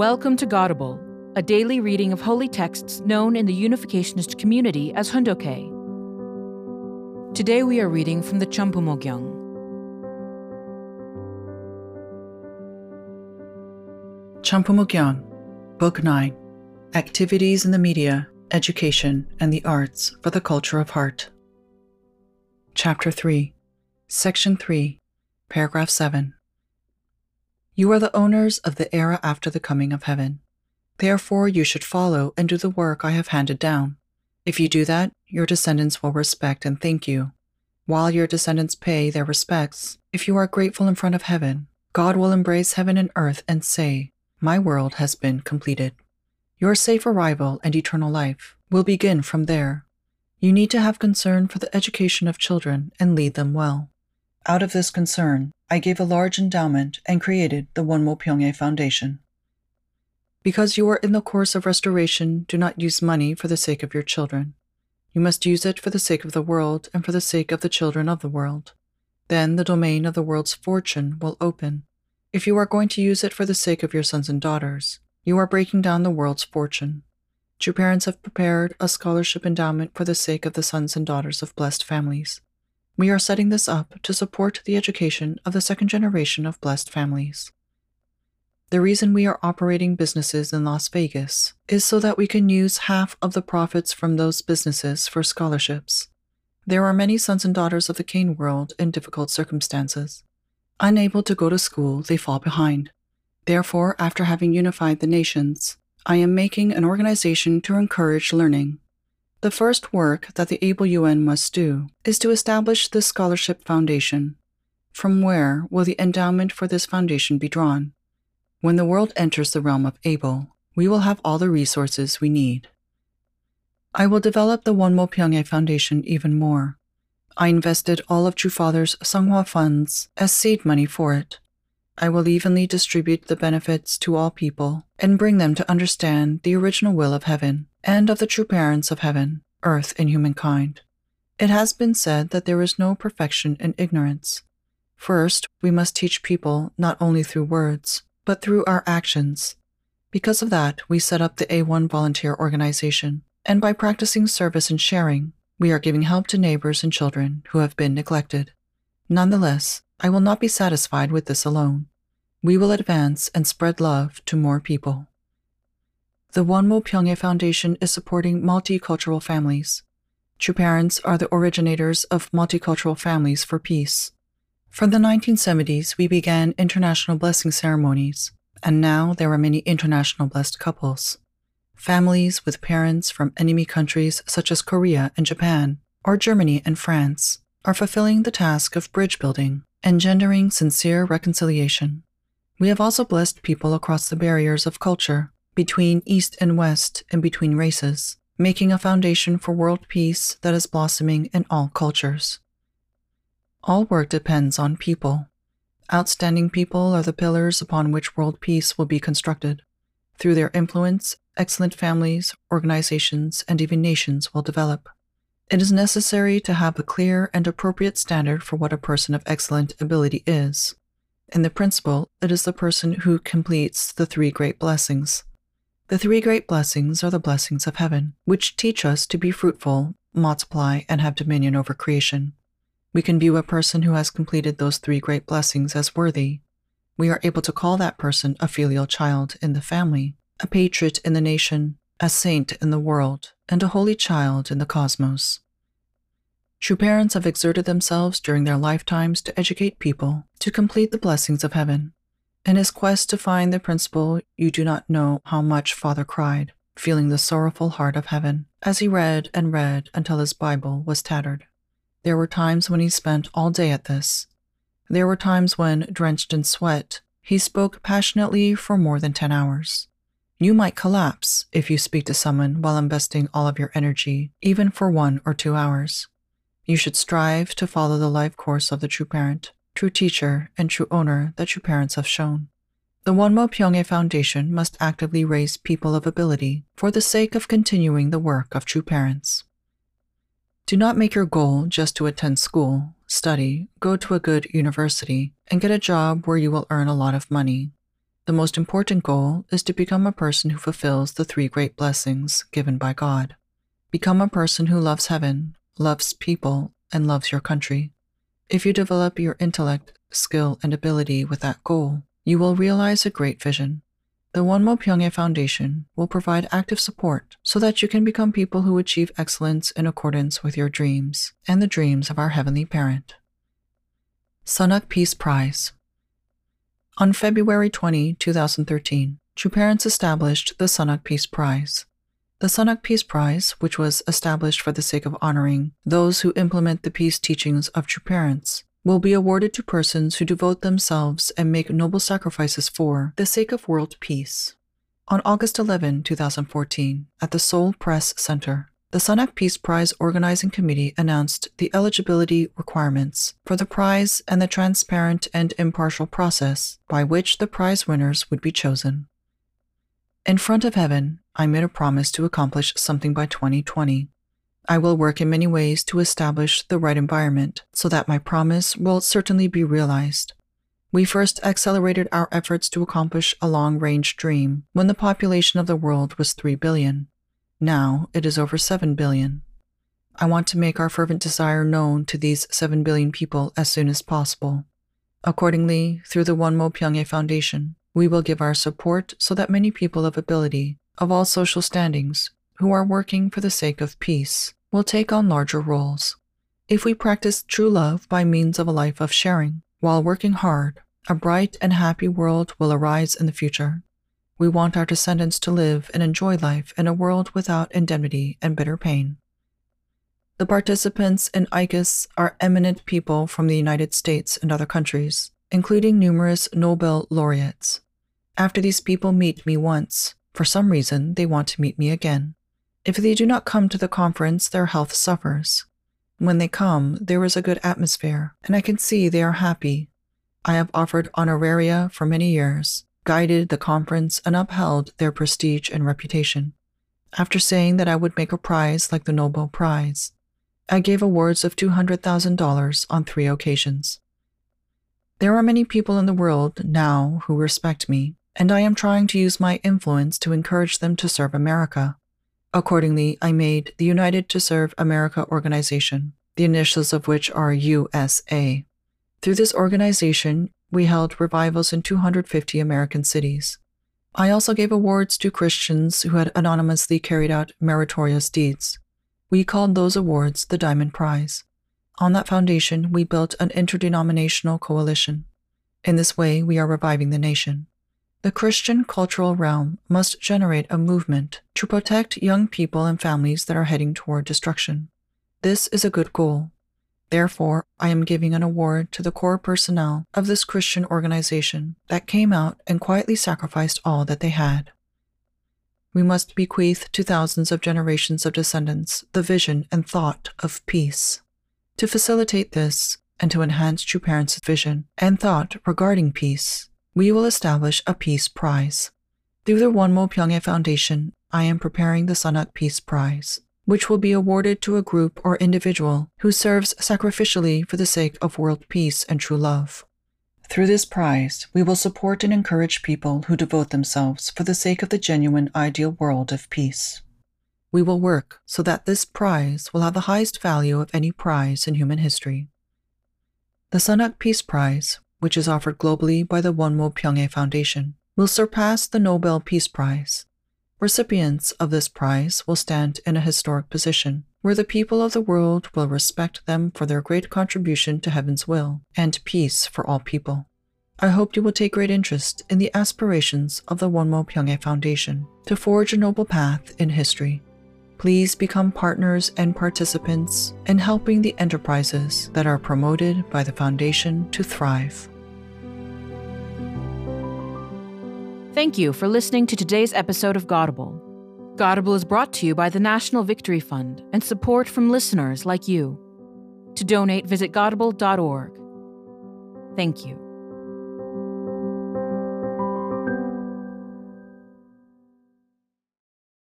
Welcome to Godable, a daily reading of holy texts known in the Unificationist community as Hoon Dok Hae. Today we are reading from the Chambumo Gyeong. Champumogyang, Book 9 Activities in the Media, Education, and the Arts for the Culture of Heart. Chapter 3, Section 3, Paragraph 7. You are the owners of the era after the coming of heaven. Therefore, you should follow and do the work I have handed down. If you do that, your descendants will respect and thank you. While your descendants pay their respects, if you are grateful in front of heaven, God will embrace heaven and earth and say, My world has been completed. Your safe arrival and eternal life will begin from there. You need to have concern for the education of children and lead them well. Out of this concern, I gave a large endowment and created the Wonmo Pyonghae Foundation. Because you are in the course of restoration, do not use money for the sake of your children. You must use it for the sake of the world and for the sake of the children of the world. Then the domain of the world's fortune will open. If you are going to use it for the sake of your sons and daughters, you are breaking down the world's fortune. True parents have prepared a scholarship endowment for the sake of the sons and daughters of blessed families. We are setting this up to support the education of the second generation of blessed families. The reason we are operating businesses in Las Vegas is so that we can use half of the profits from those businesses for scholarships. There are many sons and daughters of the Cain world in difficult circumstances. Unable to go to school, they fall behind. Therefore, after having unified the nations, I am making an organization to encourage learning the first work that the Abel UN must do is to establish this Scholarship Foundation. From where will the endowment for this foundation be drawn? When the world enters the realm of Abel, we will have all the resources we need. I will develop the Wonmo Pyonghae Foundation even more. I invested all of True Father's Seonghwa funds as seed money for it. I will evenly distribute the benefits to all people and bring them to understand the original will of heaven and of the true parents of heaven, earth, and humankind. It has been said that there is no perfection in ignorance. First, we must teach people not only through words, but through our actions. Because of that, we set up the A1 volunteer organization, and by practicing service and sharing, we are giving help to neighbors and children who have been neglected. Nonetheless, I will not be satisfied with this alone. We will advance and spread love to more people. The Wonmo Pyonghae Foundation is supporting multicultural families. True Parents are the originators of multicultural families for peace. From the 1970s, we began international blessing ceremonies, and now there are many international blessed couples. Families with parents from enemy countries such as Korea and Japan, or Germany and France, are fulfilling the task of bridge building, engendering sincere reconciliation. We have also blessed people across the barriers of culture between East and West, and between races, making a foundation for world peace that is blossoming in all cultures. All work depends on people. Outstanding people are the pillars upon which world peace will be constructed. Through their influence, excellent families, organizations, and even nations will develop. It is necessary to have a clear and appropriate standard for what a person of excellent ability is. In the principle, it is the person who completes the three great blessings the three great blessings are the blessings of heaven, which teach us to be fruitful, multiply, and have dominion over creation. We can view a person who has completed those three great blessings as worthy. We are able to call that person a filial child in the family, a patriot in the nation, a saint in the world, and a holy child in the cosmos. True parents have exerted themselves during their lifetimes to educate people to complete the blessings of heaven. In his quest to find the principle, you do not know how much Father cried, feeling the sorrowful heart of heaven, as he read and read until his Bible was tattered. There were times when he spent all day at this. There were times when, drenched in sweat, he spoke passionately for more than 10 hours. You might collapse if you speak to someone while investing all of your energy, even for one or two hours. You should strive to follow the life course of the true parent true teacher, and true owner that your parents have shown. The Wonmo Pyonghae Foundation must actively raise people of ability for the sake of continuing the work of true parents. Do not make your goal just to attend school, study, go to a good university, and get a job where you will earn a lot of money. The most important goal is to become a person who fulfills the three great blessings given by God. Become a person who loves heaven, loves people, and loves your country. If you develop your intellect, skill, and ability with that goal, you will realize a great vision. The Wonmo Pyonghae Foundation will provide active support so that you can become people who achieve excellence in accordance with your dreams and the dreams of our Heavenly Parent. Sunhak Peace Prize On February 20, 2013, True Parents established the Sunhak Peace Prize. The Sunhak Peace Prize, which was established for the sake of honoring those who implement the peace teachings of True Parents, will be awarded to persons who devote themselves and make noble sacrifices for the sake of world peace. On August 11, 2014, at the Seoul Press Center, the Sunhak Peace Prize Organizing Committee announced the eligibility requirements for the prize and the transparent and impartial process by which the prize winners would be chosen. In front of heaven, I made a promise to accomplish something by 2020 I will work in many ways to establish the right environment so that my promise will certainly be realized. We first accelerated our efforts to accomplish a long range dream when the population of the world was 3 billion. Now it is over 7 billion. I want to make our fervent desire known to these 7 billion people as soon as possible. Accordingly, through the Wonmo Pyonghae Foundation, we will give our support so that many people of ability, of all social standings, who are working for the sake of peace, will take on larger roles. If we practice true love by means of a life of sharing, while working hard, a bright and happy world will arise in the future. We want our descendants to live and enjoy life in a world without indemnity and bitter pain. The participants in ICUS are eminent people from the United States and other countries, including numerous Nobel laureates. After these people meet me once, for some reason they want to meet me again. If they do not come to the conference, their health suffers. When they come, there is a good atmosphere, and I can see they are happy. I have offered honoraria for many years, guided the conference, and upheld their prestige and reputation. After saying that I would make a prize like the Nobel Prize, I gave awards of $200,000 on three occasions. There are many people in the world now who respect me, and I am trying to use my influence to encourage them to serve America. Accordingly, I made the United to Serve America organization, the initials of which are USA. Through this organization, we held revivals in 250 American cities. I also gave awards to Christians who had anonymously carried out meritorious deeds. We called those awards the Diamond Prize. On that foundation, we built an interdenominational coalition. In this way, we are reviving the nation. The Christian cultural realm must generate a movement to protect young people and families that are heading toward destruction. This is a good goal. Therefore, I am giving an award to the core personnel of this Christian organization that came out and quietly sacrificed all that they had. We must bequeath to thousands of generations of descendants the vision and thought of peace. To facilitate this, and to enhance True Parents' vision and thought regarding peace, we will establish a Peace Prize. Through the Wonmo Pyonghae Foundation, I am preparing the Sunhak Peace Prize, which will be awarded to a group or individual who serves sacrificially for the sake of world peace and true love. Through this prize, we will support and encourage people who devote themselves for the sake of the genuine ideal world of peace. We will work so that this prize will have the highest value of any prize in human history. The Sunhak Peace Prize which is offered globally by the Wonmo Pyonghae Foundation, will surpass the Nobel Peace Prize. Recipients of this prize will stand in a historic position where the people of the world will respect them for their great contribution to heaven's will and peace for all people. I hope you will take great interest in the aspirations of the Wonmo Pyonghae Foundation to forge a noble path in history Please become partners and participants in helping the enterprises that are promoted by the Foundation to thrive. Thank you for listening to today's episode of Godable. Godable is brought to you by the National Victory Fund and support from listeners like you. To donate, visit godable.org. Thank you.